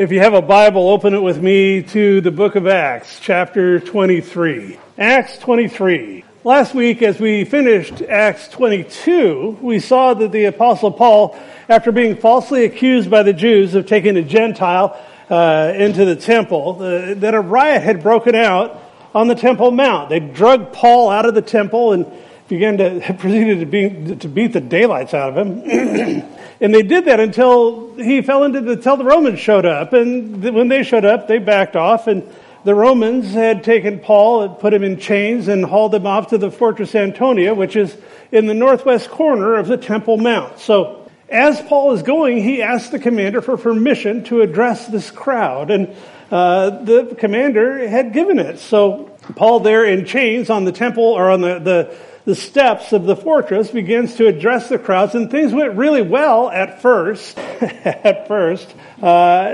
If you have a Bible, open it with me to the book of Acts, chapter 23. Acts 23. Last week, as we finished Acts 22, we saw that the Apostle Paul, after being falsely accused by the Jews of taking a Gentile uh, into the temple, uh, that a riot had broken out on the Temple Mount. They drug Paul out of the temple and began to proceeded to, be, to beat the daylights out of him. And they did that until he fell into the, until the Romans showed up. And when they showed up, they backed off and the Romans had taken Paul and put him in chains and hauled him off to the Fortress Antonia, which is in the northwest corner of the Temple Mount. So as Paul is going, he asked the commander for permission to address this crowd. And uh, the commander had given it. So Paul there in chains on the temple or on the, the the steps of the fortress, begins to address the crowds, and things went really well at first. at first, uh,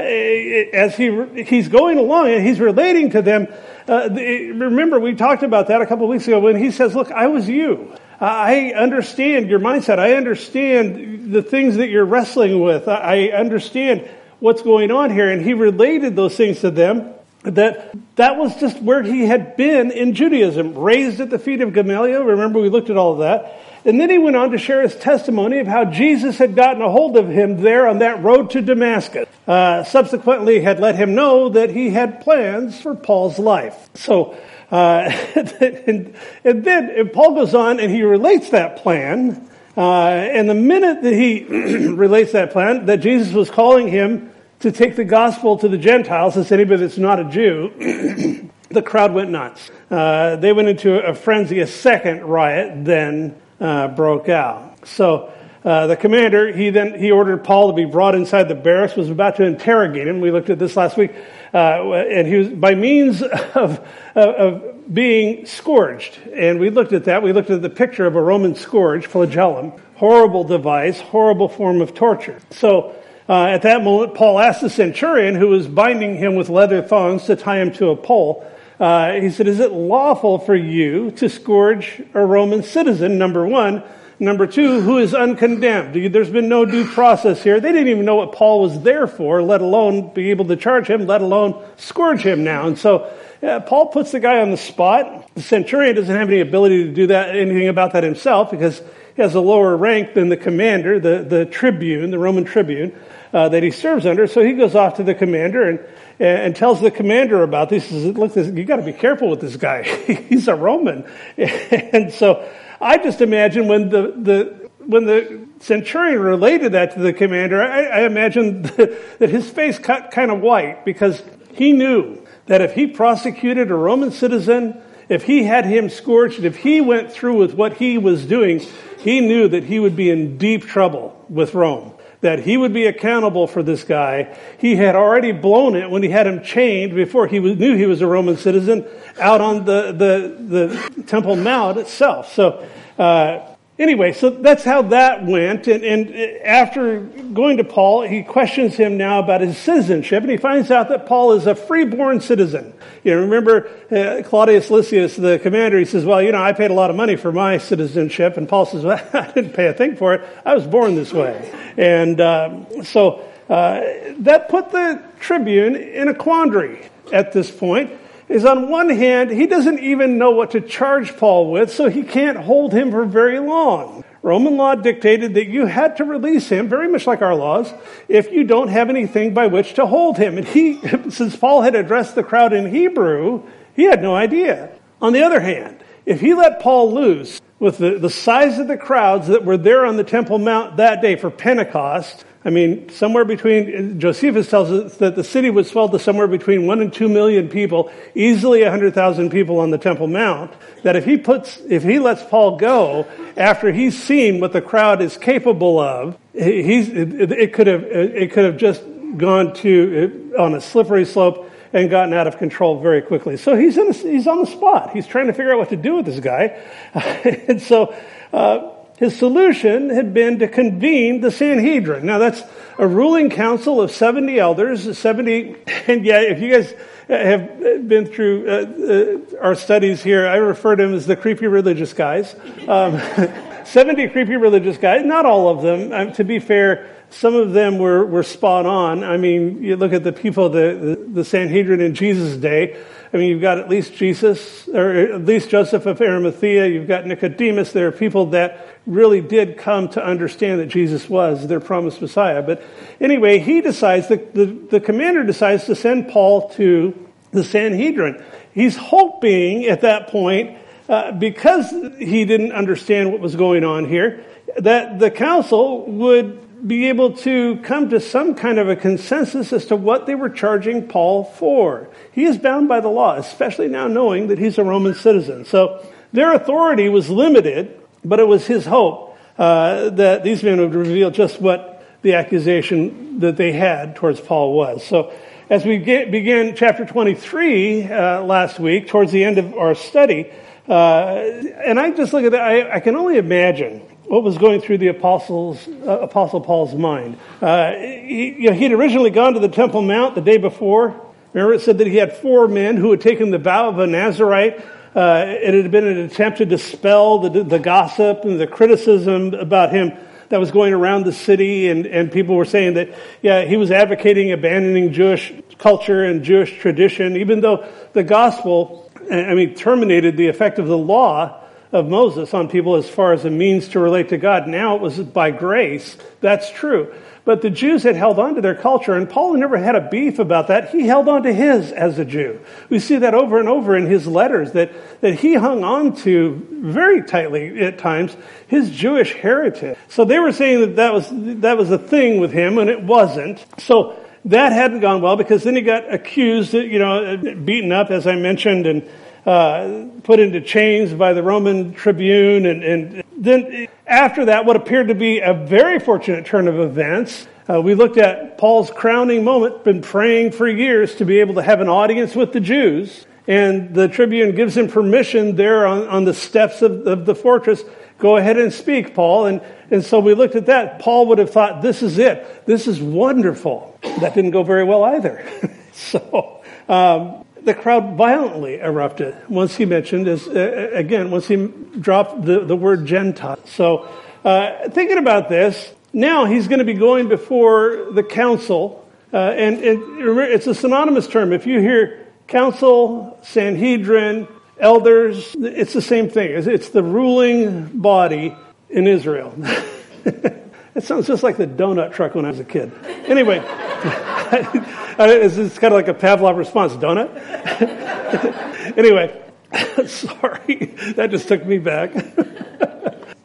as he he's going along and he's relating to them. Uh, remember, we talked about that a couple of weeks ago when he says, "Look, I was you. I understand your mindset. I understand the things that you're wrestling with. I understand." What's going on here? And he related those things to them that that was just where he had been in Judaism, raised at the feet of Gamaliel. Remember, we looked at all of that. And then he went on to share his testimony of how Jesus had gotten a hold of him there on that road to Damascus. Uh, subsequently, had let him know that he had plans for Paul's life. So, uh, and, and, then and Paul goes on and he relates that plan. Uh, and the minute that he relates that plan, that Jesus was calling him to take the gospel to the Gentiles, as anybody that's not a Jew, the crowd went nuts. Uh, they went into a frenzy. A second riot then uh, broke out. So uh, the commander, he then he ordered Paul to be brought inside the barracks. Was about to interrogate him. We looked at this last week, uh, and he was by means of, of being scourged. And we looked at that. We looked at the picture of a Roman scourge, flagellum, horrible device, horrible form of torture. So uh, at that moment, Paul asked the centurion who was binding him with leather thongs to tie him to a pole. Uh, he said, Is it lawful for you to scourge a Roman citizen, number one? Number two, who is uncondemned? There's been no due process here. They didn't even know what Paul was there for, let alone be able to charge him, let alone scourge him now. And so uh, Paul puts the guy on the spot. The centurion doesn't have any ability to do that, anything about that himself because he has a lower rank than the commander, the, the tribune, the Roman tribune uh, that he serves under. So he goes off to the commander and, and tells the commander about this. He says, look, this, you got to be careful with this guy. He's a Roman. and so I just imagine when the, the, when the centurion related that to the commander, I, I imagine that his face cut kind of white because he knew that if he prosecuted a Roman citizen, if he had him scourged, if he went through with what he was doing, he knew that he would be in deep trouble with Rome that he would be accountable for this guy. He had already blown it when he had him chained before he knew he was a Roman citizen out on the, the, the Temple Mount itself. So, uh, Anyway, so that's how that went. And, and, after going to Paul, he questions him now about his citizenship, and he finds out that Paul is a freeborn citizen. You know, remember uh, Claudius Lysias, the commander, he says, well, you know, I paid a lot of money for my citizenship. And Paul says, well, I didn't pay a thing for it. I was born this way. And um, so uh, that put the tribune in a quandary at this point is on one hand, he doesn't even know what to charge Paul with, so he can't hold him for very long. Roman law dictated that you had to release him, very much like our laws, if you don't have anything by which to hold him. And he, since Paul had addressed the crowd in Hebrew, he had no idea. On the other hand, if he let Paul loose with the, the size of the crowds that were there on the Temple Mount that day for Pentecost, I mean, somewhere between, Josephus tells us that the city would swell to somewhere between one and two million people, easily 100,000 people on the Temple Mount, that if he puts, if he lets Paul go after he's seen what the crowd is capable of, he's, it, could have, it could have just gone to, on a slippery slope and gotten out of control very quickly. So he's, in a, he's on the spot. He's trying to figure out what to do with this guy. and so, uh, his solution had been to convene the Sanhedrin. Now that's a ruling council of 70 elders, 70, and yeah, if you guys have been through uh, uh, our studies here, I refer to them as the creepy religious guys. Um, 70 creepy religious guys, not all of them. Um, to be fair, some of them were, were spot on. I mean, you look at the people, the, the, the Sanhedrin in Jesus' day. I mean, you've got at least Jesus, or at least Joseph of Arimathea. You've got Nicodemus. There are people that really did come to understand that Jesus was their promised Messiah. But anyway, he decides, the, the, the commander decides to send Paul to the Sanhedrin. He's hoping at that point, uh, because he didn't understand what was going on here, that the council would be able to come to some kind of a consensus as to what they were charging Paul for. He is bound by the law, especially now knowing that he's a Roman citizen. So their authority was limited, but it was his hope uh, that these men would reveal just what the accusation that they had towards Paul was. So as we get, begin chapter 23 uh, last week, towards the end of our study, uh, and I just look at that, I, I can only imagine what was going through the apostles, uh, Apostle Paul's mind. Uh, he, you know, he'd originally gone to the Temple Mount the day before. Remember, it said that he had four men who had taken the vow of a Nazarite. Uh, it had been an attempt to dispel the, the gossip and the criticism about him that was going around the city, and, and people were saying that, yeah, he was advocating abandoning Jewish culture and Jewish tradition, even though the gospel, I mean, terminated the effect of the law of Moses on people as far as a means to relate to God. Now it was by grace. That's true. But the Jews had held on to their culture, and Paul never had a beef about that. He held on to his as a Jew. We see that over and over in his letters that, that he hung on to very tightly at times his Jewish heritage. So they were saying that that was, that was a thing with him, and it wasn't. So that hadn't gone well because then he got accused, you know, beaten up, as I mentioned, and uh, put into chains by the Roman tribune. And, and, then after that, what appeared to be a very fortunate turn of events, uh, we looked at Paul's crowning moment, been praying for years to be able to have an audience with the Jews. And the tribune gives him permission there on, on the steps of, of the fortress. Go ahead and speak, Paul. And, and so we looked at that. Paul would have thought, this is it. This is wonderful. That didn't go very well either. so, um, the crowd violently erupted once he mentioned, as, uh, again, once he dropped the, the word Gentile. So, uh, thinking about this, now he's going to be going before the council, uh, and, and it's a synonymous term. If you hear council, Sanhedrin, elders, it's the same thing. It's the ruling body in Israel. it sounds just like the donut truck when I was a kid. Anyway. it's kind of like a Pavlov response, don't it? anyway, sorry, that just took me back.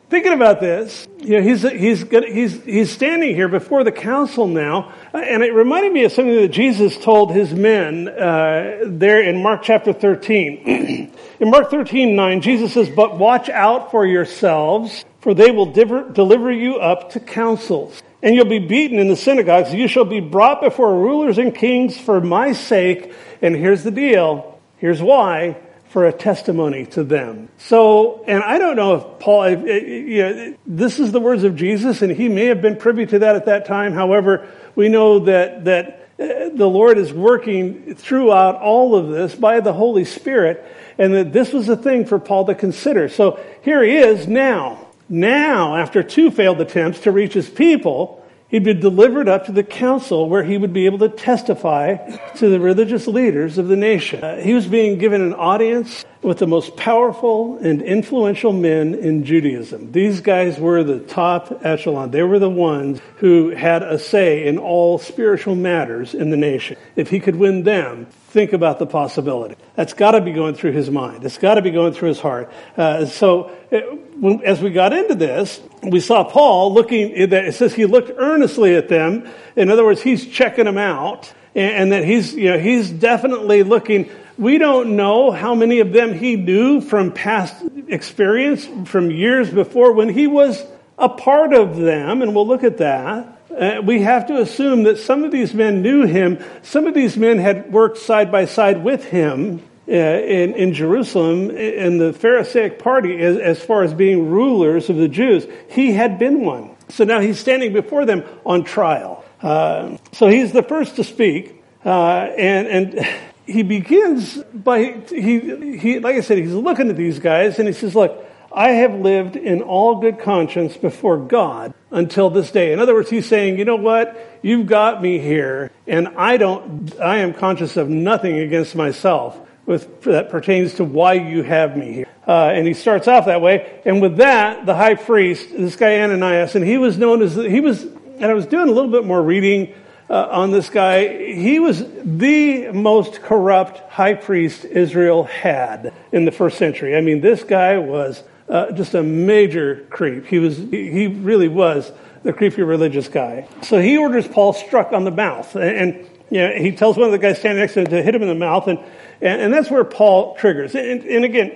Thinking about this, you know, he's, he's, he's, he's standing here before the council now, and it reminded me of something that Jesus told his men uh, there in Mark chapter 13. in Mark 13, 9, Jesus says, But watch out for yourselves, for they will deliver you up to councils and you'll be beaten in the synagogues. You shall be brought before rulers and kings for my sake. And here's the deal. Here's why. For a testimony to them. So, and I don't know if Paul, if, you know, this is the words of Jesus, and he may have been privy to that at that time. However, we know that, that uh, the Lord is working throughout all of this by the Holy Spirit, and that this was a thing for Paul to consider. So here he is now now, after two failed attempts to reach his people, he'd be delivered up to the council where he would be able to testify to the religious leaders of the nation. Uh, he was being given an audience with the most powerful and influential men in Judaism. These guys were the top echelon. They were the ones who had a say in all spiritual matters in the nation. If he could win them, think about the possibility. That's got to be going through his mind. It's got to be going through his heart. Uh, so, it, uh, as we got into this, we saw Paul looking. It says he looked earnestly at them. In other words, he's checking them out, and, and that he's you know he's definitely looking. We don't know how many of them he knew from past experience, from years before when he was a part of them, and we'll look at that. Uh, we have to assume that some of these men knew him. Some of these men had worked side by side with him uh, in, in Jerusalem in the Pharisaic party as, as far as being rulers of the Jews. He had been one. So now he's standing before them on trial. Uh, so he's the first to speak. Uh, and, and he begins by, he, he, like I said, he's looking at these guys and he says, look, I have lived in all good conscience before God until this day. In other words, he's saying, you know what? You've got me here and I don't, I am conscious of nothing against myself with, that pertains to why you have me here. Uh, and he starts off that way. And with that, the high priest, this guy Ananias, and he was known as, he was, and I was doing a little bit more reading uh, on this guy. He was the most corrupt high priest Israel had in the first century. I mean, this guy was uh, just a major creep. He was, he really was the creepy religious guy. So he orders Paul struck on the mouth, and, and you know, he tells one of the guys standing next to him to hit him in the mouth, and and, and that's where Paul triggers. And, and again,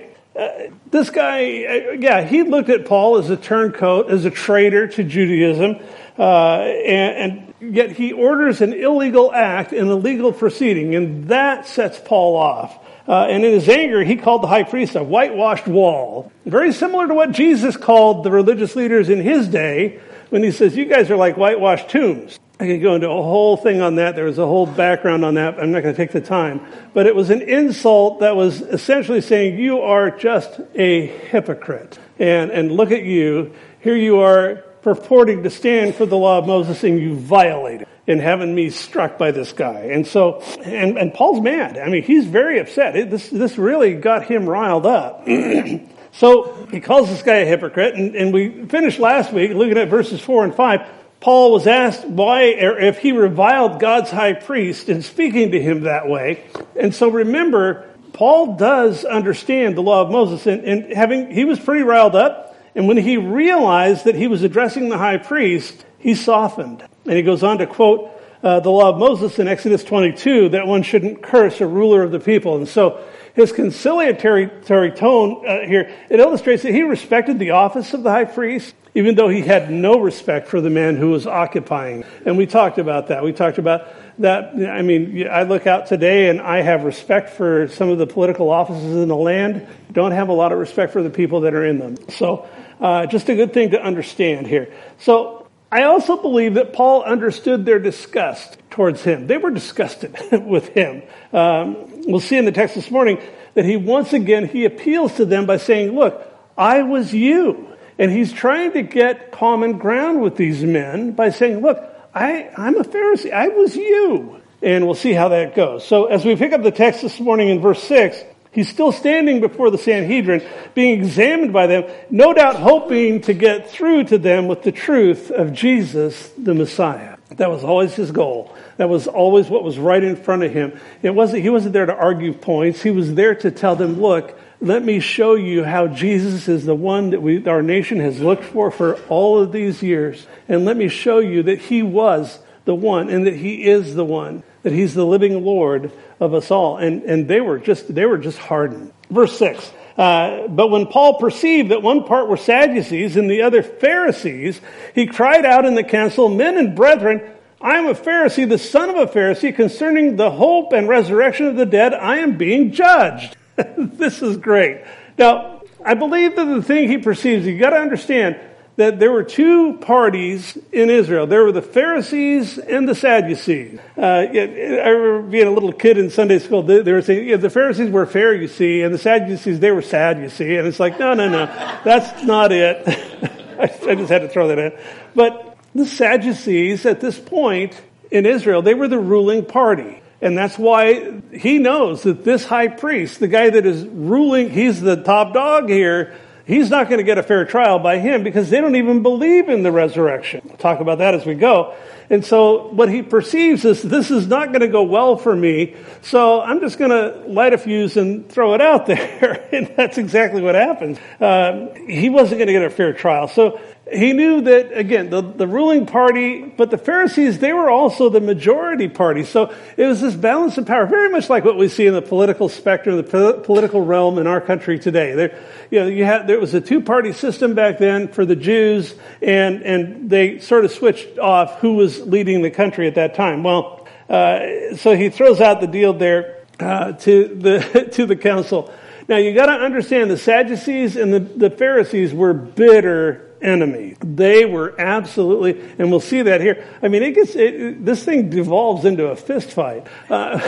this guy, uh, yeah, he looked at Paul as a turncoat, as a traitor to Judaism, uh, and, and, yet he orders an illegal act, in a legal proceeding, and that sets Paul off. Uh, and in his anger, he called the high priest a whitewashed wall. Very similar to what Jesus called the religious leaders in his day when he says, You guys are like whitewashed tombs. I could go into a whole thing on that. There was a whole background on that. I'm not going to take the time. But it was an insult that was essentially saying, you are just a hypocrite. And, and look at you. Here you are purporting to stand for the law of Moses and you violate it in having me struck by this guy. And so, and, and Paul's mad. I mean, he's very upset. It, this, this really got him riled up. so he calls this guy a hypocrite. And, and we finished last week looking at verses four and five. Paul was asked why, or if he reviled God's high priest in speaking to him that way. And so remember, Paul does understand the law of Moses, and, and having, he was pretty riled up. And when he realized that he was addressing the high priest, he softened. And he goes on to quote uh, the law of Moses in Exodus 22 that one shouldn't curse a ruler of the people. And so his conciliatory tone uh, here, it illustrates that he respected the office of the high priest even though he had no respect for the man who was occupying. And we talked about that. We talked about that. I mean, I look out today and I have respect for some of the political offices in the land, don't have a lot of respect for the people that are in them. So, uh, just a good thing to understand here. So, I also believe that Paul understood their disgust towards him. They were disgusted with him. Um, we'll see in the text this morning that he once again he appeals to them by saying, "Look, I was you." And he's trying to get common ground with these men by saying, look, I, I'm a Pharisee. I was you. And we'll see how that goes. So as we pick up the text this morning in verse 6, he's still standing before the Sanhedrin, being examined by them, no doubt hoping to get through to them with the truth of Jesus, the Messiah. That was always his goal. That was always what was right in front of him. It wasn't, he wasn't there to argue points. He was there to tell them, look, let me show you how Jesus is the one that we, our nation has looked for for all of these years. And let me show you that he was the one and that he is the one, that he's the living Lord of us all. And, and they were just, they were just hardened. Verse six. Uh, but when Paul perceived that one part were Sadducees and the other Pharisees, he cried out in the council, Men and brethren, I am a Pharisee, the son of a Pharisee, concerning the hope and resurrection of the dead, I am being judged. this is great. Now, I believe that the thing he perceives, you got to understand that there were two parties in Israel. There were the Pharisees and the Sadducees. Uh, I remember being a little kid in Sunday school. They, were saying yeah, the Pharisees were fair, you see, and the Sadducees they were sad, you see. And it's like, no, no, no, that's not it. I just had to throw that in. But the Sadducees at this point in Israel, they were the ruling party. And that's why he knows that this high priest, the guy that is ruling, he's the top dog here, he's not going to get a fair trial by him because they don't even believe in the resurrection. We'll talk about that as we go. And so what he perceives is this is not going to go well for me, so I'm just going to light a fuse and throw it out there. and that's exactly what happens. Um, he wasn't going to get a fair trial. So he knew that, again, the, the ruling party, but the Pharisees, they were also the majority party. So it was this balance of power, very much like what we see in the political spectrum, the political realm in our country today. There, you know, you had, there was a two-party system back then for the Jews, and, and they sort of switched off who was leading the country at that time. Well, uh, so he throws out the deal there uh, to the to the council. Now you got to understand the Sadducees and the, the Pharisees were bitter enemy. They were absolutely, and we'll see that here. I mean, it gets it, this thing devolves into a fist fight, uh,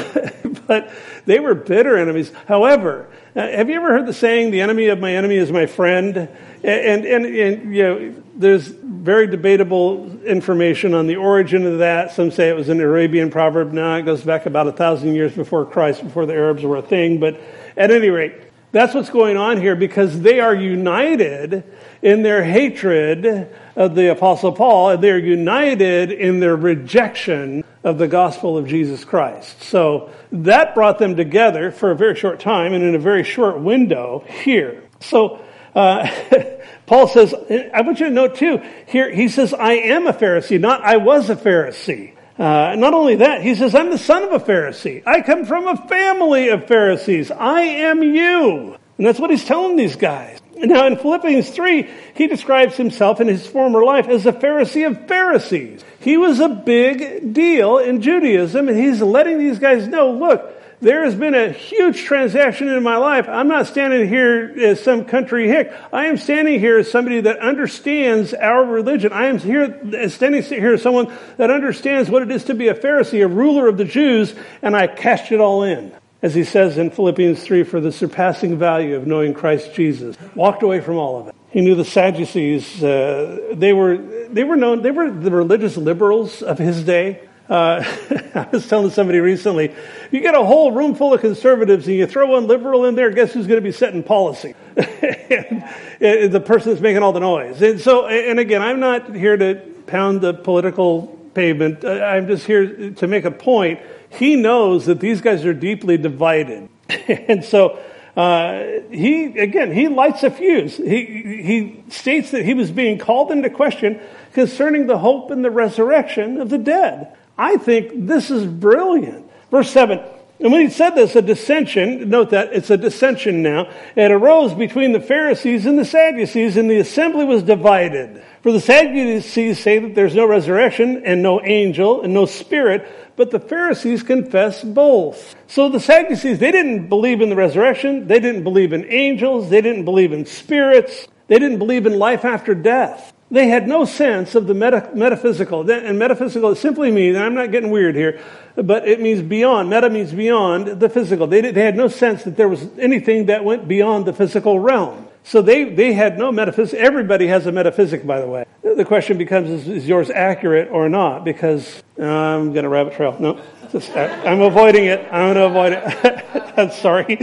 but they were bitter enemies. However, uh, have you ever heard the saying, "The enemy of my enemy is my friend"? And, and, and, you know, there's very debatable information on the origin of that. Some say it was an Arabian proverb. Now it goes back about a thousand years before Christ, before the Arabs were a thing. But at any rate, that's what's going on here because they are united in their hatred of the Apostle Paul, and they're united in their rejection of the gospel of Jesus Christ. So that brought them together for a very short time and in a very short window here. So uh, Paul says, I want you to note too, here he says, I am a Pharisee, not I was a Pharisee. Uh, not only that, he says, I'm the son of a Pharisee. I come from a family of Pharisees. I am you. And that's what he's telling these guys. Now in Philippians 3, he describes himself in his former life as a Pharisee of Pharisees. He was a big deal in Judaism and he's letting these guys know, look, there has been a huge transaction in my life. I'm not standing here as some country hick. I am standing here as somebody that understands our religion. I am here, standing here as someone that understands what it is to be a Pharisee, a ruler of the Jews, and I cashed it all in. As he says in Philippians 3, for the surpassing value of knowing Christ Jesus. Walked away from all of it. He knew the Sadducees. Uh, they were they were known. They were the religious liberals of his day. Uh, I was telling somebody recently, you get a whole room full of conservatives and you throw one liberal in there, guess who's going to be setting policy? the person that's making all the noise. And so, and again, I'm not here to pound the political pavement. I'm just here to make a point. He knows that these guys are deeply divided. and so, uh, he again he lights a fuse. He he states that he was being called into question concerning the hope and the resurrection of the dead. I think this is brilliant. Verse 7. And when he said this, a dissension, note that it's a dissension now, it arose between the Pharisees and the Sadducees, and the assembly was divided. For the Sadducees say that there's no resurrection, and no angel, and no spirit, but the Pharisees confess both. So the Sadducees, they didn't believe in the resurrection, they didn't believe in angels, they didn't believe in spirits, they didn't believe in life after death. They had no sense of the meta- metaphysical. And metaphysical simply means, I'm not getting weird here, but it means beyond. Meta means beyond the physical. They, they had no sense that there was anything that went beyond the physical realm. So they, they had no metaphysics. Everybody has a metaphysic, by the way. The question becomes, is, is yours accurate or not? Because uh, I'm going to rabbit trail. No, just, I, I'm avoiding it. I'm going to avoid it. I'm sorry.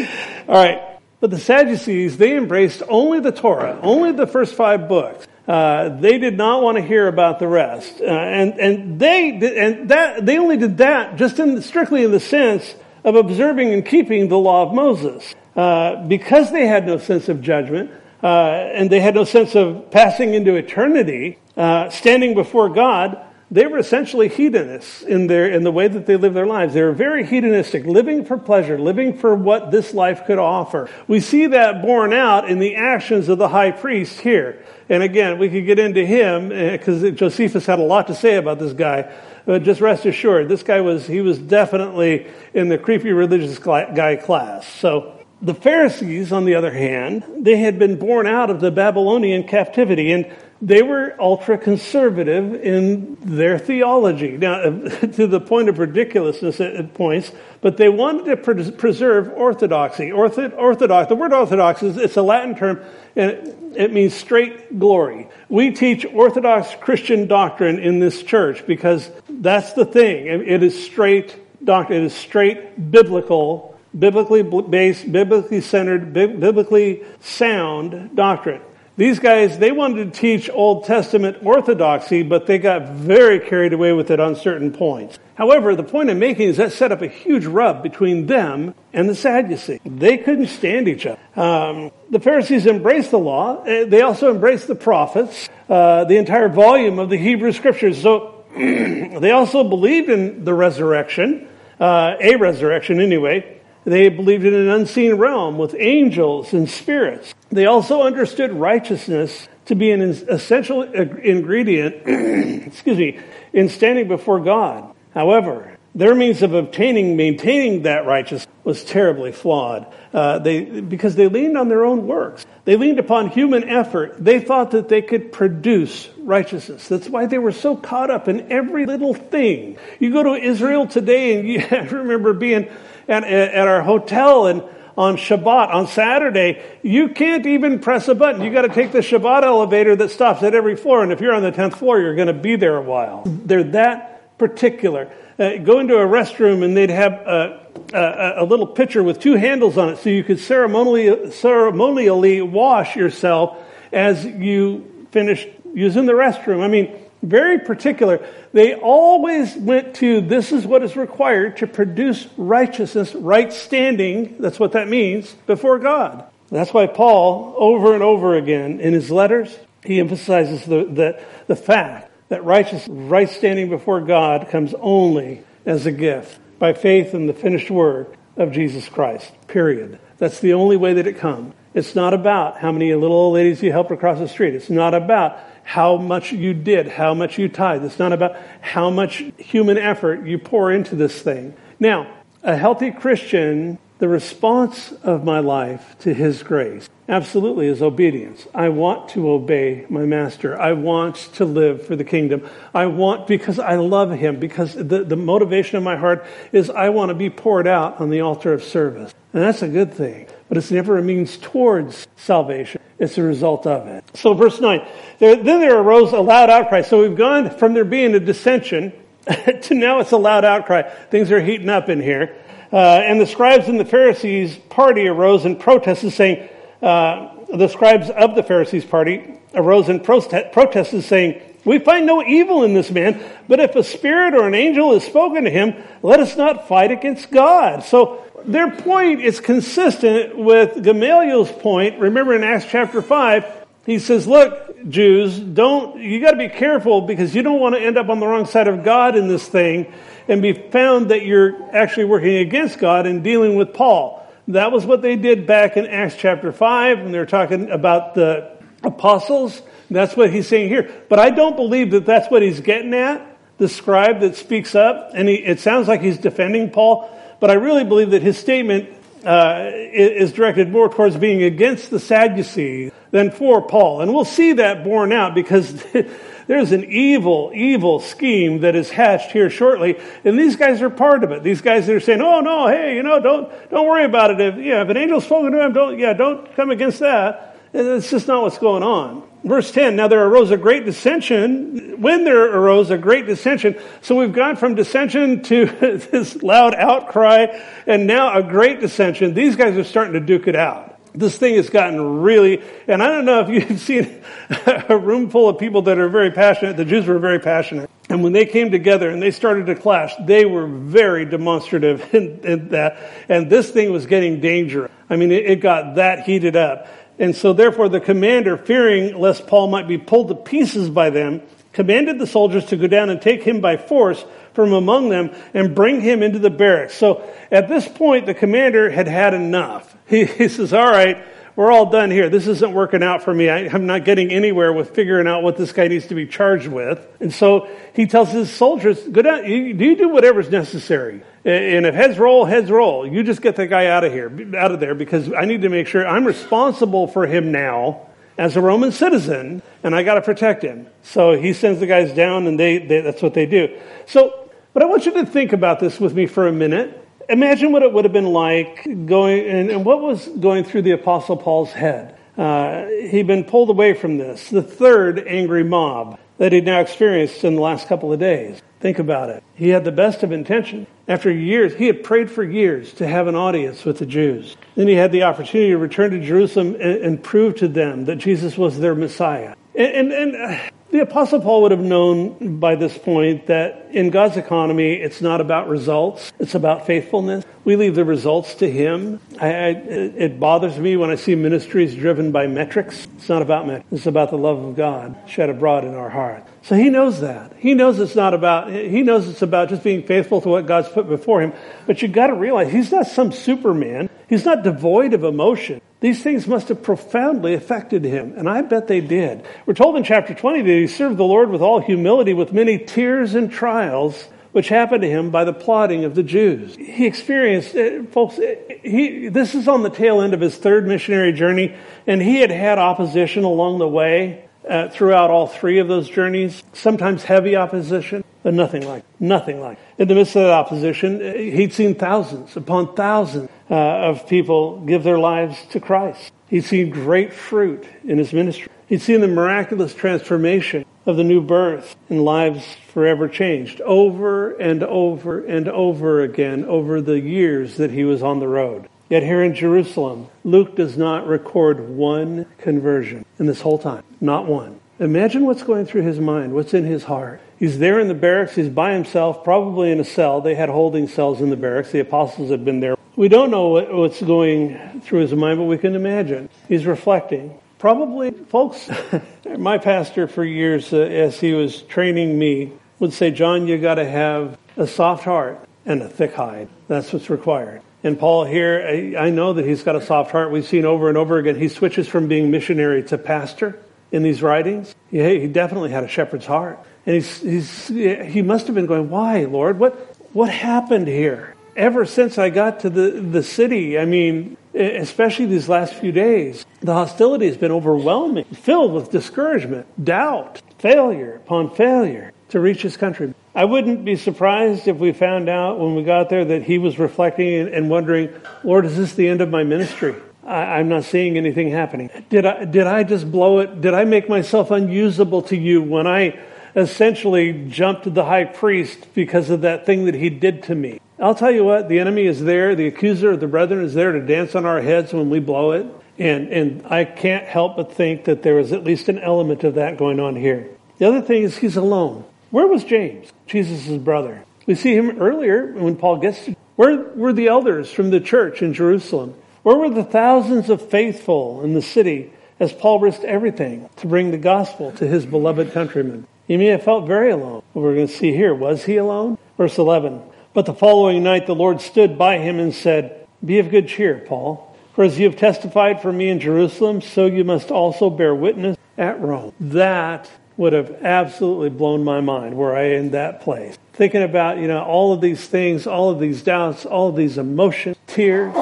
All right. But the Sadducees, they embraced only the Torah, only the first five books. Uh, they did not want to hear about the rest, uh, and and they and that they only did that just in strictly in the sense of observing and keeping the law of Moses, uh, because they had no sense of judgment uh, and they had no sense of passing into eternity, uh, standing before God they were essentially hedonists in their in the way that they lived their lives. They were very hedonistic, living for pleasure, living for what this life could offer. We see that borne out in the actions of the high priest here. And again, we could get into him because uh, Josephus had a lot to say about this guy. But just rest assured, this guy was he was definitely in the creepy religious guy class. So the Pharisees, on the other hand, they had been born out of the Babylonian captivity, and they were ultra conservative in their theology. Now, to the point of ridiculousness at points, but they wanted to pre- preserve orthodoxy. Ortho- orthodox, the word orthodox is it's a Latin term, and it, it means straight glory. We teach orthodox Christian doctrine in this church because that's the thing. It is straight doctrine. It is straight biblical, biblically based, biblically centered, biblically sound doctrine. These guys, they wanted to teach Old Testament orthodoxy, but they got very carried away with it on certain points. However, the point I'm making is that set up a huge rub between them and the Sadducees. They couldn't stand each other. Um, the Pharisees embraced the law. Uh, they also embraced the prophets, uh, the entire volume of the Hebrew scriptures. So they also believed in the resurrection, uh, a resurrection anyway. They believed in an unseen realm with angels and spirits. They also understood righteousness to be an essential ingredient, excuse me, in standing before God. However, Their means of obtaining, maintaining that righteousness was terribly flawed. Uh, they, because they leaned on their own works. They leaned upon human effort. They thought that they could produce righteousness. That's why they were so caught up in every little thing. You go to Israel today, and you, I remember being at, at our hotel, and on Shabbat, on Saturday, you can't even press a button. You got to take the Shabbat elevator that stops at every floor, and if you're on the 10th floor, you're going to be there a while. They're that particular. Uh, go into a restroom, and they'd have a, a, a, little pitcher with two handles on it, so you could ceremonially, ceremonially wash yourself as you finished using the restroom. I mean, very particular. They always went to this is what is required to produce righteousness, right standing, that's what that means, before God. That's why Paul, over and over again in his letters, he emphasizes the, the, the fact that righteous, right standing before God comes only as a gift by faith in the finished work of Jesus Christ. Period. That's the only way that it comes. It's not about how many little old ladies you helped across the street. It's not about how much you did, how much you tithe. It's not about how much human effort you pour into this thing. Now, a healthy Christian, the response of my life to his grace absolutely is obedience. I want to obey my master. I want to live for the kingdom. I want, because I love him, because the, the motivation of my heart is I want to be poured out on the altar of service. And that's a good thing. But it's never a means towards salvation. It's a result of it. So verse 9. There, then there arose a loud outcry. So we've gone from there being a dissension to now it's a loud outcry. Things are heating up in here. Uh, and the scribes and the Pharisees party arose and protested saying, uh, the scribes of the Pharisees party arose and protested saying, we find no evil in this man, but if a spirit or an angel has spoken to him, let us not fight against God. So their point is consistent with Gamaliel's point. Remember in Acts chapter 5, he says, look, Jews, don't, you gotta be careful because you don't want to end up on the wrong side of God in this thing and be found that you're actually working against God and dealing with Paul. That was what they did back in Acts chapter 5 when they're talking about the apostles. That's what he's saying here. But I don't believe that that's what he's getting at. The scribe that speaks up, and he, it sounds like he's defending Paul, but I really believe that his statement uh, is directed more towards being against the Sadducees than for Paul. And we'll see that borne out because there's an evil, evil scheme that is hatched here shortly, and these guys are part of it. These guys that are saying, "Oh no, hey, you know, don't don't worry about it. If yeah, if an angel's spoken to him, don't yeah, don't come against that." It's just not what's going on. Verse 10, now there arose a great dissension. When there arose a great dissension, so we've gone from dissension to this loud outcry, and now a great dissension. These guys are starting to duke it out this thing has gotten really, and I don't know if you've seen a room full of people that are very passionate. The Jews were very passionate. And when they came together and they started to clash, they were very demonstrative in, in that. And this thing was getting dangerous. I mean, it, it got that heated up. And so therefore the commander, fearing lest Paul might be pulled to pieces by them, commanded the soldiers to go down and take him by force from among them and bring him into the barracks. So at this point, the commander had had enough. He, he says, all right, we're all done here. This isn't working out for me. I, am not getting anywhere with figuring out what this guy needs to be charged with. And so he tells his soldiers, go down, you, you do whatever's necessary. And if heads roll, heads roll. You just get the guy out of here, out of there, because I need to make sure I'm responsible for him now as a Roman citizen, and I got to protect him. So he sends the guys down, and they, they, that's what they do. So, but I want you to think about this with me for a minute. Imagine what it would have been like going, and, and what was going through the Apostle Paul's head. Uh, he'd been pulled away from this, the third angry mob that he'd now experienced in the last couple of days. Think about it. He had the best of intention. After years, he had prayed for years to have an audience with the Jews. Then he had the opportunity to return to Jerusalem and, and prove to them that Jesus was their Messiah. And, and, and uh, the Apostle Paul would have known by this point that in God's economy, it's not about results, it's about faithfulness. We leave the results to Him. I, I, it bothers me when I see ministries driven by metrics. It's not about metrics, it's about the love of God shed abroad in our heart. So He knows that. He knows it's not about, He knows it's about just being faithful to what God's put before Him. But you've got to realize He's not some Superman. He's not devoid of emotion. These things must have profoundly affected him, and I bet they did. We're told in chapter 20 that he served the Lord with all humility, with many tears and trials, which happened to him by the plotting of the Jews. He experienced, uh, folks, uh, he, this is on the tail end of his third missionary journey, and he had had opposition along the way uh, throughout all three of those journeys, sometimes heavy opposition, but nothing like, nothing like. In the midst of that opposition, uh, he'd seen thousands upon thousands uh, of people give their lives to Christ. He'd seen great fruit in his ministry. He'd seen the miraculous transformation of the new birth and lives forever changed over and over and over again over the years that he was on the road. Yet here in Jerusalem, Luke does not record one conversion in this whole time. Not one. Imagine what's going through his mind, what's in his heart. He's there in the barracks, he's by himself, probably in a cell. They had holding cells in the barracks. The apostles had been there. We don't know what's going through his mind, but we can imagine. He's reflecting. Probably, folks, my pastor for years, uh, as he was training me, would say, John, you got to have a soft heart and a thick hide. That's what's required. And Paul here, I, I know that he's got a soft heart. We've seen over and over again. He switches from being missionary to pastor in these writings. He, he definitely had a shepherd's heart. And he's, he's, he must have been going, why, Lord? What, what happened here? Ever since I got to the, the city, I mean, especially these last few days, the hostility has been overwhelming, filled with discouragement, doubt, failure upon failure to reach his country. I wouldn't be surprised if we found out when we got there that he was reflecting and wondering, Lord, is this the end of my ministry? I, am not seeing anything happening. Did I, did I just blow it? Did I make myself unusable to you when I essentially jumped the high priest because of that thing that he did to me? I'll tell you what, the enemy is there, the accuser of the brethren is there to dance on our heads when we blow it. And, and I can't help but think that there is at least an element of that going on here. The other thing is he's alone. Where was James, Jesus' brother? We see him earlier when Paul gets to. Where were the elders from the church in Jerusalem? Where were the thousands of faithful in the city as Paul risked everything to bring the gospel to his beloved countrymen? He may have felt very alone. We're going to see here. Was he alone? Verse 11. But the following night the Lord stood by him and said, Be of good cheer, Paul. For as you have testified for me in Jerusalem, so you must also bear witness at Rome. That would have absolutely blown my mind were I in that place. Thinking about, you know, all of these things, all of these doubts, all of these emotions, tears.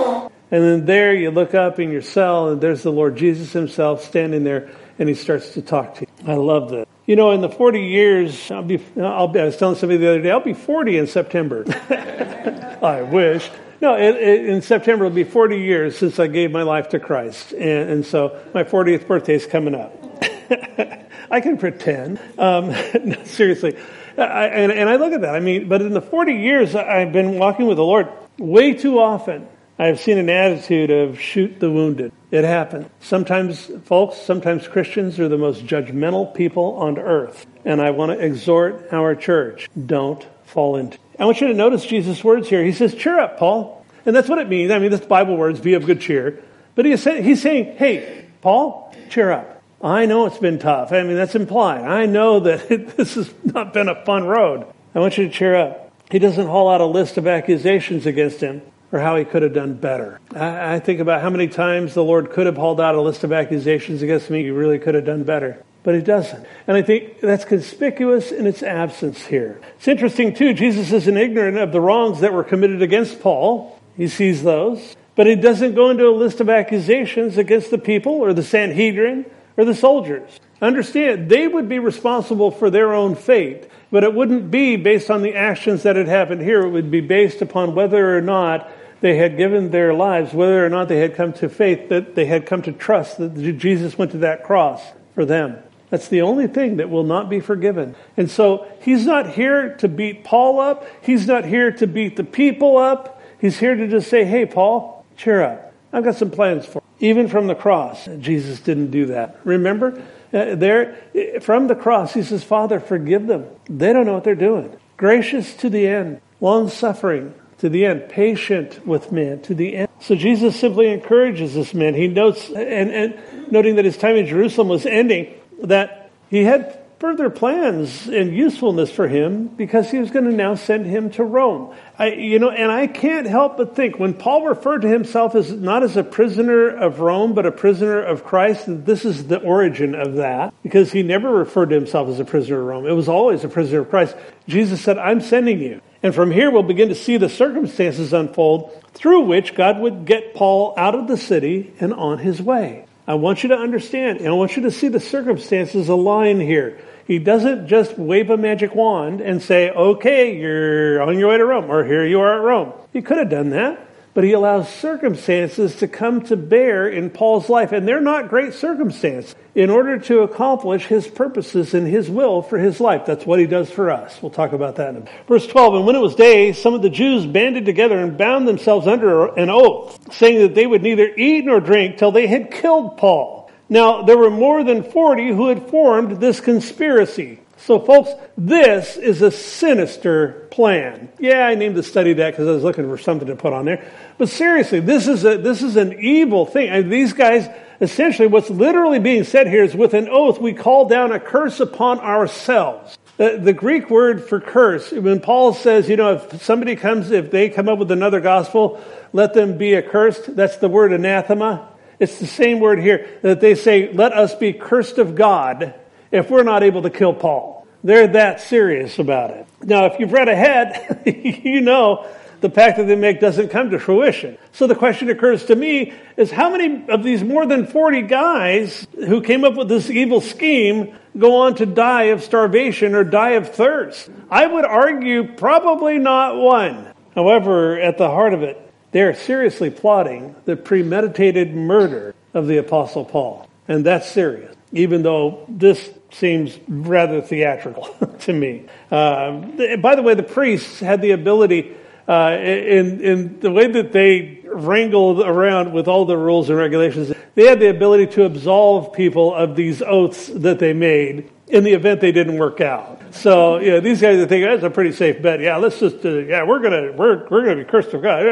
And then there you look up in your cell and there's the Lord Jesus himself standing there and he starts to talk to you. I love this. You know, in the 40 years, I'll be, I'll be, I was telling somebody the other day, I'll be 40 in September. I wish. No, it, it, in September it'll be 40 years since I gave my life to Christ. And, and so my 40th birthday is coming up. I can pretend. Um, no, seriously. I, and, and I look at that. I mean, but in the 40 years I've been walking with the Lord, way too often I've seen an attitude of shoot the wounded. It happens. Sometimes, folks, sometimes Christians are the most judgmental people on earth. And I want to exhort our church don't fall into. I want you to notice Jesus' words here. He says, cheer up, Paul. And that's what it means. I mean, this Bible words, be of good cheer. But he's saying, hey, Paul, cheer up. I know it's been tough. I mean, that's implied. I know that this has not been a fun road. I want you to cheer up. He doesn't haul out a list of accusations against him or how he could have done better. I, I think about how many times the Lord could have hauled out a list of accusations against me. He really could have done better. But he doesn't. And I think that's conspicuous in its absence here. It's interesting, too. Jesus isn't ignorant of the wrongs that were committed against Paul. He sees those. But he doesn't go into a list of accusations against the people or the Sanhedrin or the soldiers. Understand, they would be responsible for their own fate, but it wouldn't be based on the actions that had happened here. It would be based upon whether or not they had given their lives, whether or not they had come to faith, that they had come to trust that Jesus went to that cross for them. That's the only thing that will not be forgiven. And so he's not here to beat Paul up. He's not here to beat the people up. He's here to just say, hey, Paul, cheer up. I've got some plans for you. Even from the cross, Jesus didn't do that. Remember? Uh, there, from the cross, he says, Father, forgive them. They don't know what they're doing. Gracious to the end, long suffering, to the end, patient with men to the end. So Jesus simply encourages this man. He notes, and, and noting that his time in Jerusalem was ending, that he had further plans and usefulness for him because he was going to now send him to Rome. I, you know, and I can't help but think when Paul referred to himself as not as a prisoner of Rome, but a prisoner of Christ, this is the origin of that because he never referred to himself as a prisoner of Rome. It was always a prisoner of Christ. Jesus said, I'm sending you. And from here, we'll begin to see the circumstances unfold through which God would get Paul out of the city and on his way. I want you to understand, and I want you to see the circumstances align here. He doesn't just wave a magic wand and say, okay, you're on your way to Rome, or here you are at Rome. He could have done that but he allows circumstances to come to bear in Paul's life, and they're not great circumstances, in order to accomplish his purposes and his will for his life. That's what he does for us. We'll talk about that in a minute. verse 12. And when it was day, some of the Jews banded together and bound themselves under an oath, saying that they would neither eat nor drink till they had killed Paul. Now, there were more than 40 who had formed this conspiracy. So, folks, this is a sinister plan. Yeah, I named the study that because I was looking for something to put on there. But seriously, this is a, this is an evil thing. And these guys, essentially, what's literally being said here is, with an oath, we call down a curse upon ourselves. The, the Greek word for curse, when Paul says, you know, if somebody comes, if they come up with another gospel, let them be accursed. That's the word anathema. It's the same word here that they say, let us be cursed of God if we're not able to kill Paul. They're that serious about it. Now, if you've read ahead, you know the pact that they make doesn't come to fruition. So the question occurs to me is how many of these more than 40 guys who came up with this evil scheme go on to die of starvation or die of thirst? I would argue probably not one. However, at the heart of it, they're seriously plotting the premeditated murder of the Apostle Paul. And that's serious, even though this seems rather theatrical to me. Uh, by the way, the priests had the ability, uh, in, in the way that they wrangled around with all the rules and regulations, they had the ability to absolve people of these oaths that they made in the event they didn't work out. So, yeah, these guys are thinking that's a pretty safe bet. Yeah, let's just, uh, yeah, we're gonna, we're, we're gonna be cursed of God.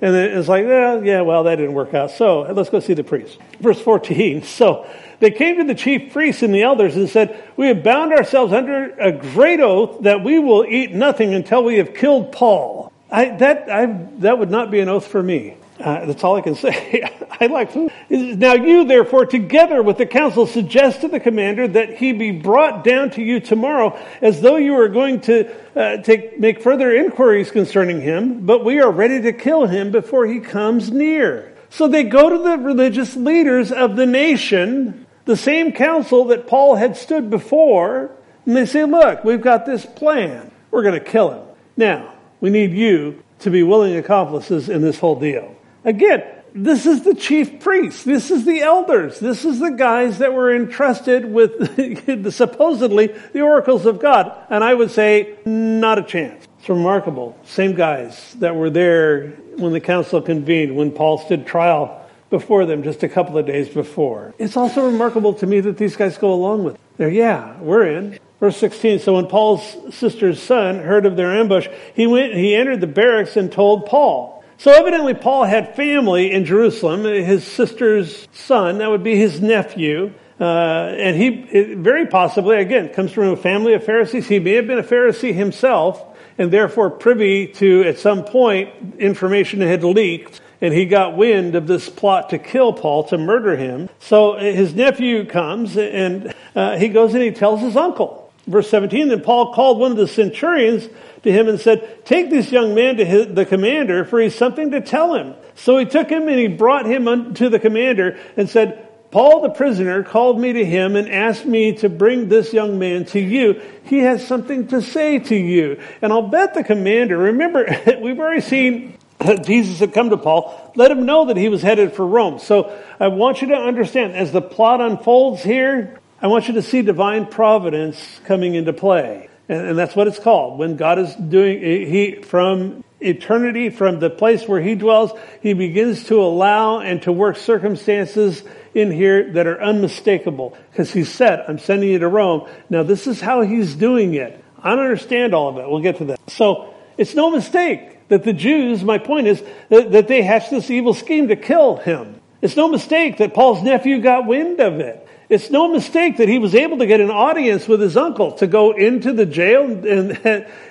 And it's like, yeah, yeah, well, that didn't work out. So let's go see the priest. Verse 14. So they came to the chief priests and the elders and said, We have bound ourselves under a great oath that we will eat nothing until we have killed Paul. I, that, I, that would not be an oath for me. Uh, that's all I can say. I like food. Now you, therefore, together with the council, suggest to the commander that he be brought down to you tomorrow, as though you are going to uh, take, make further inquiries concerning him, but we are ready to kill him before he comes near. So they go to the religious leaders of the nation the same council that Paul had stood before, and they say, Look, we've got this plan. We're going to kill him. Now, we need you to be willing accomplices in this whole deal. Again, this is the chief priests. This is the elders. This is the guys that were entrusted with supposedly the oracles of God. And I would say, not a chance. It's remarkable. Same guys that were there when the council convened, when Paul stood trial before them just a couple of days before. It's also remarkable to me that these guys go along with it. They're, yeah, we're in. Verse 16, so when Paul's sister's son heard of their ambush, he went, he entered the barracks and told Paul. So evidently Paul had family in Jerusalem, his sister's son, that would be his nephew. Uh, and he, very possibly, again, comes from a family of Pharisees. He may have been a Pharisee himself, and therefore privy to, at some point, information that had leaked and he got wind of this plot to kill Paul, to murder him. So his nephew comes and uh, he goes and he tells his uncle. Verse 17, then Paul called one of the centurions to him and said, Take this young man to his, the commander, for he's something to tell him. So he took him and he brought him to the commander and said, Paul the prisoner called me to him and asked me to bring this young man to you. He has something to say to you. And I'll bet the commander, remember, we've already seen Jesus had come to Paul, let him know that he was headed for Rome. So I want you to understand, as the plot unfolds here, I want you to see divine providence coming into play. And, and that's what it's called. When God is doing, he, from eternity, from the place where he dwells, he begins to allow and to work circumstances in here that are unmistakable. Because he said, I'm sending you to Rome. Now this is how he's doing it. I don't understand all of it. We'll get to that. So it's no mistake that the Jews, my point is, that, that they hatched this evil scheme to kill him. It's no mistake that Paul's nephew got wind of it. It's no mistake that he was able to get an audience with his uncle to go into the jail and,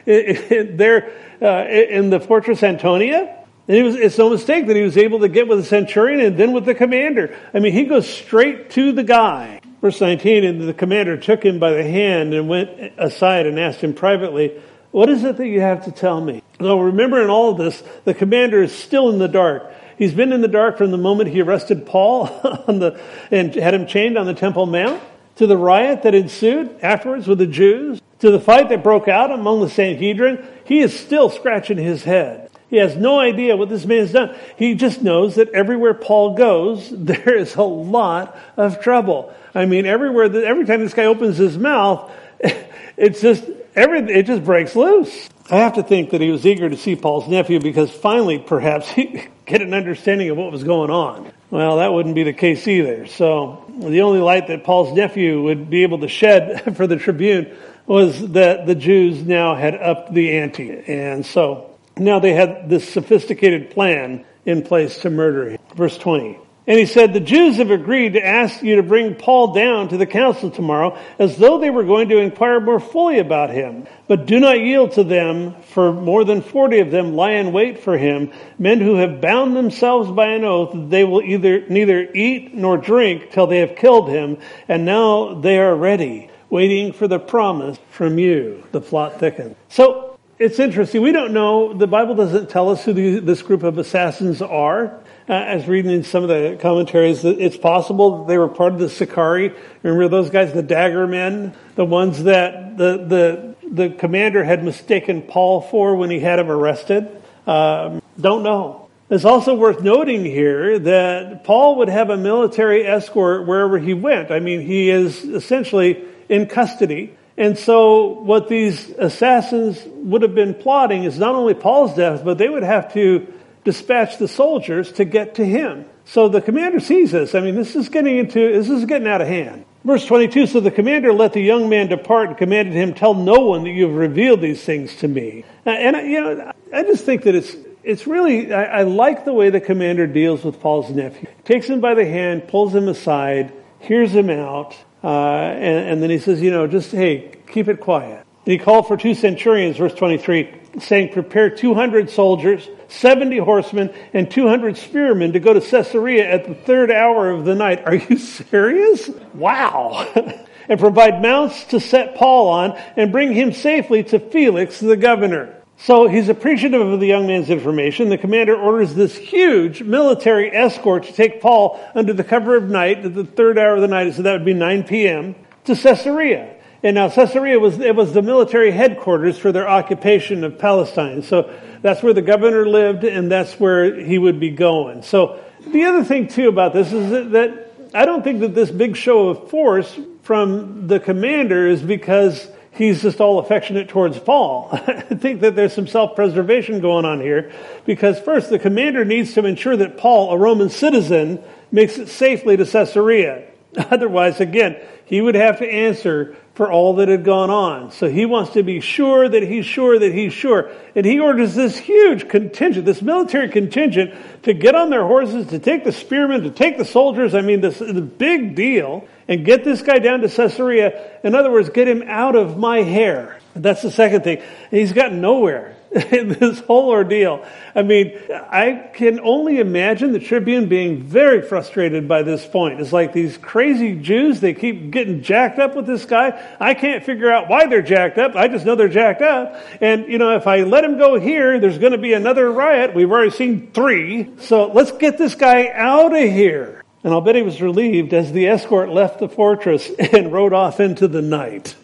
there uh, in the fortress Antonia. And was, it's no mistake that he was able to get with the centurion and then with the commander. I mean, he goes straight to the guy. Verse 19, and the commander took him by the hand and went aside and asked him privately, What is it that you have to tell me? So remember in all of this, the commander is still in the dark. He's been in the dark from the moment he arrested Paul the, and had him chained on the Temple Mount, to the riot that ensued afterwards with the Jews, to the fight that broke out among the Sanhedrin. He is still scratching his head. He has no idea what this man has done. He just knows that everywhere Paul goes, there is a lot of trouble. I mean, everywhere, every time this guy opens his mouth, it's just, every, it just breaks loose. I have to think that he was eager to see Paul's nephew because finally, perhaps, he get an understanding of what was going on. Well, that wouldn't be the case either. So, the only light that Paul's nephew would be able to shed for the tribune was that the Jews now had upped the ante. And so, now they had this sophisticated plan in place to murder him. Verse 20. And he said, the Jews have agreed to ask you to bring Paul down to the council tomorrow as though they were going to inquire more fully about him. But do not yield to them, for more than forty of them lie in wait for him, men who have bound themselves by an oath that they will either neither eat nor drink till they have killed him, and now they are ready, waiting for the promise from you. The plot thickens. So it's interesting. We don't know. The Bible doesn't tell us who the, this group of assassins are. Uh, I was reading in some of the commentaries that it's possible they were part of the Sicarii. Remember those guys, the dagger men, the ones that the the the commander had mistaken Paul for when he had him arrested. Um, don't know. It's also worth noting here that Paul would have a military escort wherever he went. I mean, he is essentially in custody. And so what these assassins would have been plotting is not only Paul's death, but they would have to dispatch the soldiers to get to him. So the commander sees this. I mean, this is getting into, this is getting out of hand. Verse 22, so the commander let the young man depart and commanded him, tell no one that you have revealed these things to me. And, you know, I just think that it's, it's really, I, I like the way the commander deals with Paul's nephew. Takes him by the hand, pulls him aside, hears him out, uh, and, and then he says, you know, just, hey, keep it quiet. And he called for two centurions, verse 23, saying, prepare 200 soldiers, 70 horsemen, and 200 spearmen to go to Caesarea at the third hour of the night. Are you serious? Wow. and provide mounts to set Paul on and bring him safely to Felix the governor. So he's appreciative of the young man's information. The commander orders this huge military escort to take Paul under the cover of night at the third hour of the night, so that would be 9 p.m., to Caesarea. And now uh, Caesarea was, it was the military headquarters for their occupation of Palestine. So that's where the governor lived and that's where he would be going. So the other thing too about this is that, that I don't think that this big show of force from the commander is because he's just all affectionate towards Paul. I think that there's some self-preservation going on here because first the commander needs to ensure that Paul, a Roman citizen, makes it safely to Caesarea. Otherwise, again, he would have to answer for all that had gone on. So he wants to be sure that he's sure that he's sure. And he orders this huge contingent, this military contingent, to get on their horses, to take the spearmen, to take the soldiers. I mean, this is a big deal. And get this guy down to Caesarea. In other words, get him out of my hair. That's the second thing. He's gotten nowhere. this whole ordeal. I mean, I can only imagine the Tribune being very frustrated by this point. It's like these crazy Jews, they keep getting jacked up with this guy. I can't figure out why they're jacked up. I just know they're jacked up. And, you know, if I let him go here, there's going to be another riot. We've already seen three. So let's get this guy out of here. And I'll bet he was relieved as the escort left the fortress and rode off into the night.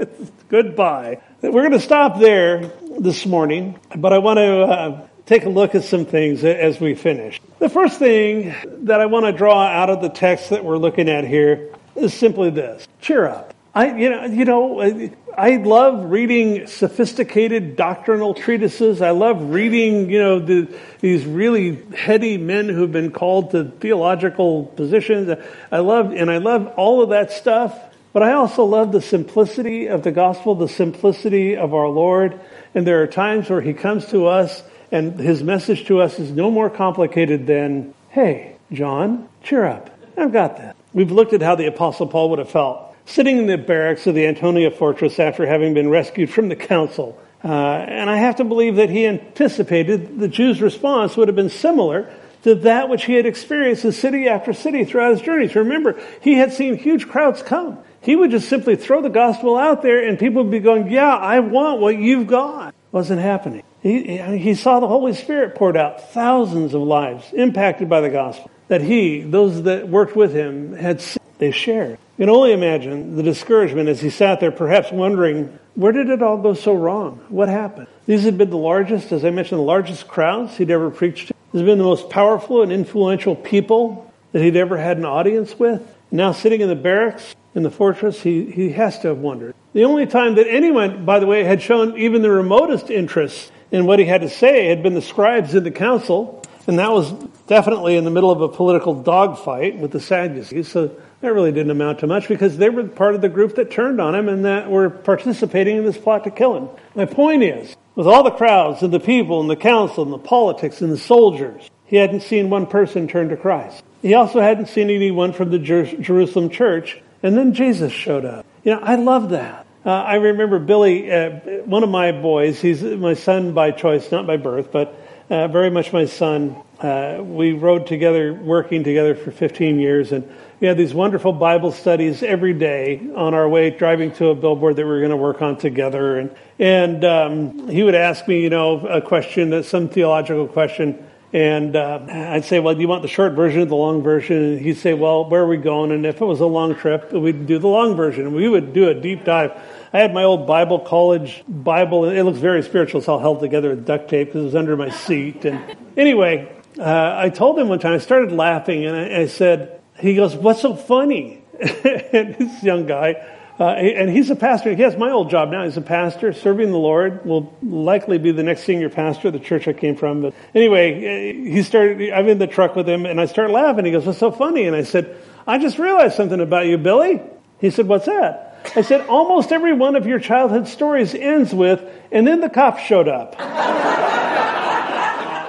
Goodbye. We're going to stop there this morning, but I want to uh, take a look at some things as we finish. The first thing that I want to draw out of the text that we're looking at here is simply this: cheer up. I, you know, you know, I love reading sophisticated doctrinal treatises. I love reading, you know, the, these really heady men who've been called to theological positions. I love, and I love all of that stuff. But I also love the simplicity of the gospel, the simplicity of our Lord. And there are times where he comes to us and his message to us is no more complicated than, hey, John, cheer up. I've got this. We've looked at how the Apostle Paul would have felt sitting in the barracks of the Antonia fortress after having been rescued from the council. Uh, and I have to believe that he anticipated the Jews' response would have been similar to that which he had experienced in city after city throughout his journeys. Remember, he had seen huge crowds come. He would just simply throw the gospel out there and people would be going, yeah, I want what you've got. Wasn't happening. He, he saw the Holy Spirit poured out, thousands of lives impacted by the gospel that he, those that worked with him, had they shared. You can only imagine the discouragement as he sat there, perhaps wondering, where did it all go so wrong? What happened? These had been the largest, as I mentioned, the largest crowds he'd ever preached to. These had been the most powerful and influential people that he'd ever had an audience with. Now sitting in the barracks in the fortress, he, he has to have wondered. The only time that anyone, by the way, had shown even the remotest interest in what he had to say had been the scribes in the council, and that was definitely in the middle of a political dogfight with the Sadducees. So that really didn't amount to much because they were part of the group that turned on him and that were participating in this plot to kill him. My point is, with all the crowds and the people and the council and the politics and the soldiers, he hadn't seen one person turn to Christ. He also hadn't seen anyone from the Jer- Jerusalem church. And then Jesus showed up. You know, I love that. Uh, I remember Billy, uh, one of my boys, he's my son by choice, not by birth, but uh, very much my son. Uh, we rode together, working together for 15 years, and we had these wonderful Bible studies every day on our way driving to a billboard that we were going to work on together. And and um, he would ask me, you know, a question, some theological question, and uh, I'd say, well, do you want the short version or the long version? And he'd say, well, where are we going? And if it was a long trip, we'd do the long version. And we would do a deep dive. I had my old Bible college Bible. It looks very spiritual. It's all held together with duct tape because it was under my seat. And anyway, uh, I told him one time, I started laughing and I, I said, he goes, what's so funny? and this young guy, uh, and he's a pastor. He has my old job now. He's a pastor serving the Lord. Will likely be the next senior pastor of the church I came from. But anyway, uh, he started. I'm in the truck with him, and I start laughing. He goes, "What's so funny?" And I said, "I just realized something about you, Billy." He said, "What's that?" I said, "Almost every one of your childhood stories ends with, and then the cops showed up."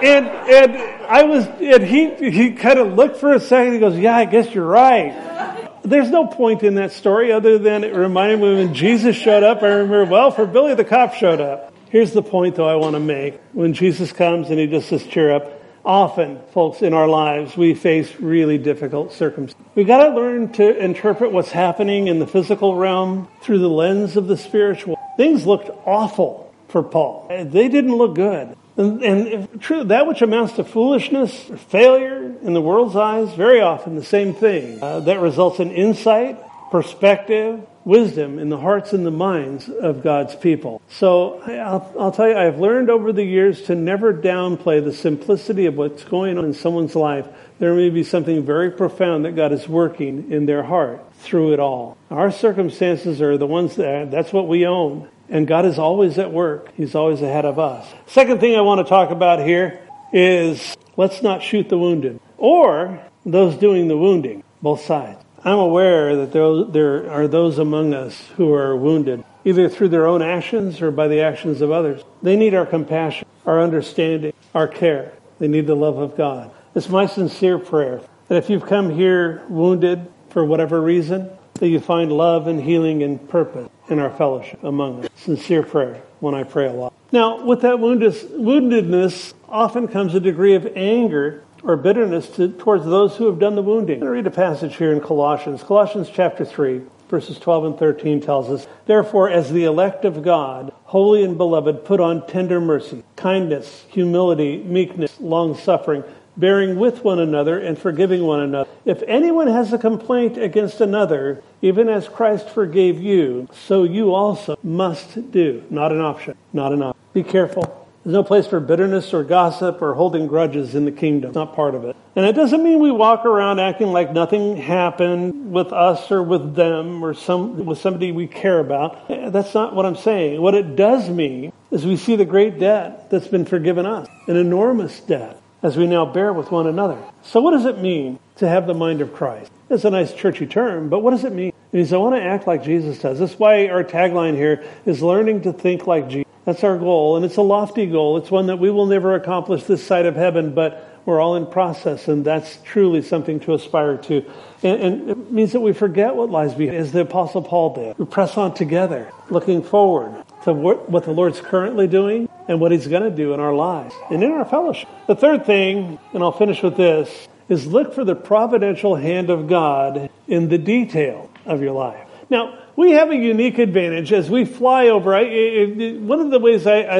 and and I was, and he he kind of looked for a second. He goes, "Yeah, I guess you're right." There's no point in that story other than it reminded me when Jesus showed up. I remember, well, for Billy the cop showed up. Here's the point though I want to make. When Jesus comes and he just says, cheer up, often, folks, in our lives, we face really difficult circumstances. We've got to learn to interpret what's happening in the physical realm through the lens of the spiritual. Things looked awful for Paul. They didn't look good. And, and true, that which amounts to foolishness or failure in the world's eyes, very often the same thing. Uh, that results in insight, perspective, wisdom in the hearts and the minds of God's people. So I'll, I'll, tell you, I've learned over the years to never downplay the simplicity of what's going on in someone's life. There may be something very profound that God is working in their heart through it all. Our circumstances are the ones that, that's what we own. And God is always at work. He's always ahead of us. Second thing I want to talk about here is let's not shoot the wounded or those doing the wounding, both sides. I'm aware that there are those among us who are wounded, either through their own actions or by the actions of others. They need our compassion, our understanding, our care. They need the love of God. It's my sincere prayer that if you've come here wounded for whatever reason, that you find love and healing and purpose in our fellowship among us. Sincere prayer when I pray a lot. Now, with that woundedness often comes a degree of anger or bitterness to, towards those who have done the wounding. I'm going to read a passage here in Colossians. Colossians chapter 3, verses 12 and 13 tells us, Therefore, as the elect of God, holy and beloved, put on tender mercy, kindness, humility, meekness, long suffering, bearing with one another and forgiving one another. If anyone has a complaint against another, even as Christ forgave you, so you also must do. Not an option. Not an option. Be careful. There's no place for bitterness or gossip or holding grudges in the kingdom. It's not part of it. And it doesn't mean we walk around acting like nothing happened with us or with them or some, with somebody we care about. That's not what I'm saying. What it does mean is we see the great debt that's been forgiven us, an enormous debt as we now bear with one another. So what does it mean to have the mind of Christ? It's a nice churchy term, but what does it mean? It means I want to act like Jesus does. That's why our tagline here is learning to think like Jesus. That's our goal, and it's a lofty goal. It's one that we will never accomplish this side of heaven, but We're all in process, and that's truly something to aspire to. And, and, it means that we forget what lies behind, as the Apostle Paul did. We press on together, looking forward to what, the Lord's currently doing and what He's going to do in our lives and in our fellowship. The third thing, and I'll finish with this, is look for the providential hand of God in the detail of your life. Now, we have a unique advantage as we fly over. I, one of the ways I, I,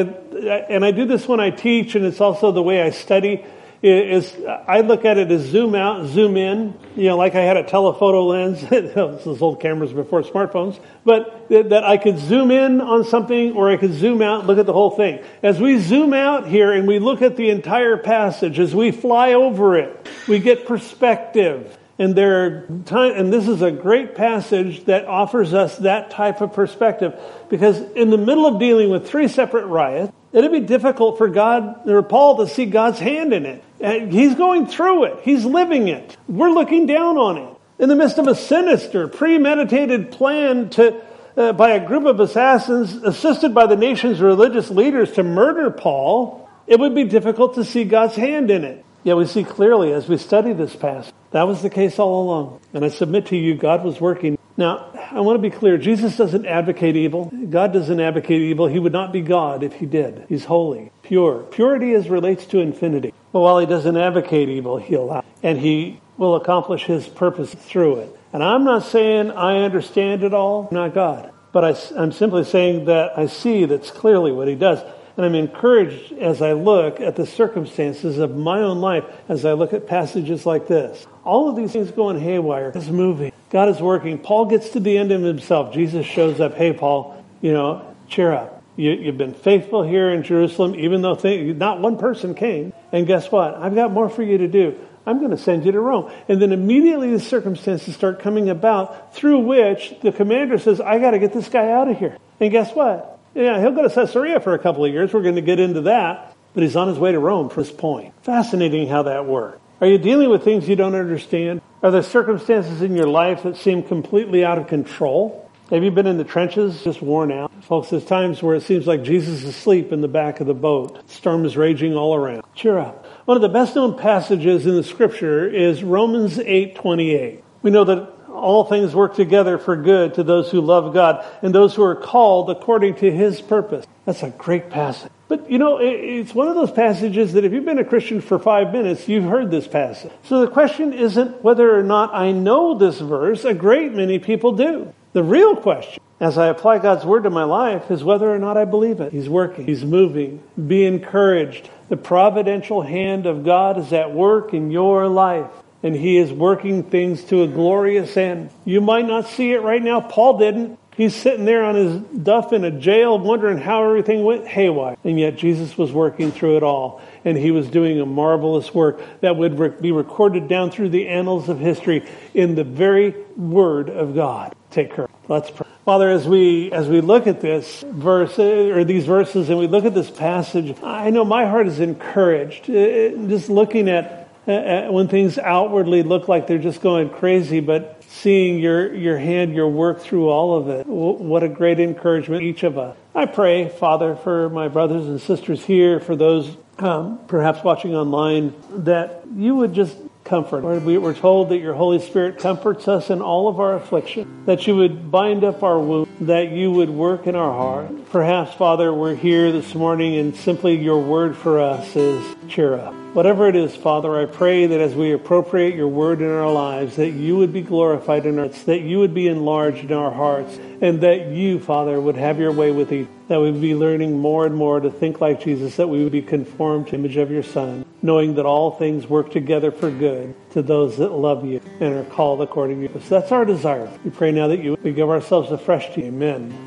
and I do this when I teach, and it's also the way I study, is I look at it as zoom out, zoom in. You know, like I had a telephoto lens. Those old cameras before smartphones, but that I could zoom in on something, or I could zoom out, and look at the whole thing. As we zoom out here and we look at the entire passage, as we fly over it, we get perspective. And there are time, and this is a great passage that offers us that type of perspective because in the middle of dealing with three separate riots, it'd be difficult for God or Paul to see God's hand in it. And he's going through it. He's living it. We're looking down on it. In the midst of a sinister, premeditated plan to, uh, by a group of assassins assisted by the nation's religious leaders to murder Paul, it would be difficult to see God's hand in it. Yet we see clearly as we study this passage, that was the case all along. And I submit to you, God was working. Now, I want to be clear. Jesus doesn't advocate evil. God doesn't advocate evil. He would not be God if he did. He's holy, pure. Purity is relates to infinity. But while he doesn't advocate evil, he allows. And he will accomplish his purpose through it. And I'm not saying I understand it all. I'm not God. But I, I'm simply saying that I see that's clearly what he does. And I'm encouraged as I look at the circumstances of my own life, as I look at passages like this. All of these things going haywire. It's moving. God is working. Paul gets to the end of himself. Jesus shows up. Hey, Paul, you know, cheer up. You, have been faithful here in Jerusalem, even though th- not one person came. And guess what? I've got more for you to do. I'm going to send you to Rome. And then immediately the circumstances start coming about through which the commander says, I got to get this guy out of here. And guess what? Yeah, he'll go to Caesarea for a couple of years. We're going to get into that. But he's on his way to Rome for this point. Fascinating how that works. Are you dealing with things you don't understand? Are there circumstances in your life that seem completely out of control? Have you been in the trenches, just worn out? Folks, there's times where it seems like Jesus is asleep in the back of the boat. Storm is raging all around. Cheer up. One of the best known passages in the scripture is Romans 8:28. We know that all things work together for good to those who love God and those who are called according to his purpose. That's a great passage. But you know, it's one of those passages that if you've been a Christian for five minutes, you've heard this passage. So the question isn't whether or not I know this verse. A great many people do. The real question, as I apply God's word to my life, is whether or not I believe it. He's working. He's moving. Be encouraged. The providential hand of God is at work in your life and he is working things to a glorious end. You might not see it right now. Paul didn't. He's sitting there on his duff in a jail wondering how everything went haywire. And yet Jesus was working through it all. And he was doing a marvelous work that would be recorded down through the annals of history in the very word of God. Take care. Let's pray. Father, as we, as we look at this verse, or these verses, and we look at this passage, I know my heart is encouraged. Uh, just looking at when things outwardly look like they're just going crazy, but seeing your, your hand, your work through all of it. What a great encouragement, each of us. I pray, Father, for my brothers and sisters here, for those um, perhaps watching online, that you would just comfort. Lord, we were told that your Holy Spirit comforts us in all of our affliction, that you would bind up our wound, that you would work in our heart. Perhaps, Father, we're here this morning and simply your word for us is cheer up. Whatever it is, Father, I pray that as we appropriate your word in our lives, that you would be glorified in us, that you would be enlarged in our hearts, and that you, Father, would have your way with each. That we would be learning more and more to think like Jesus, that we would be conformed to the image of your Son, knowing that all things work together for good to those that love you and are called according to you. So that's our desire. We pray now that you we give ourselves afresh to you. Amen.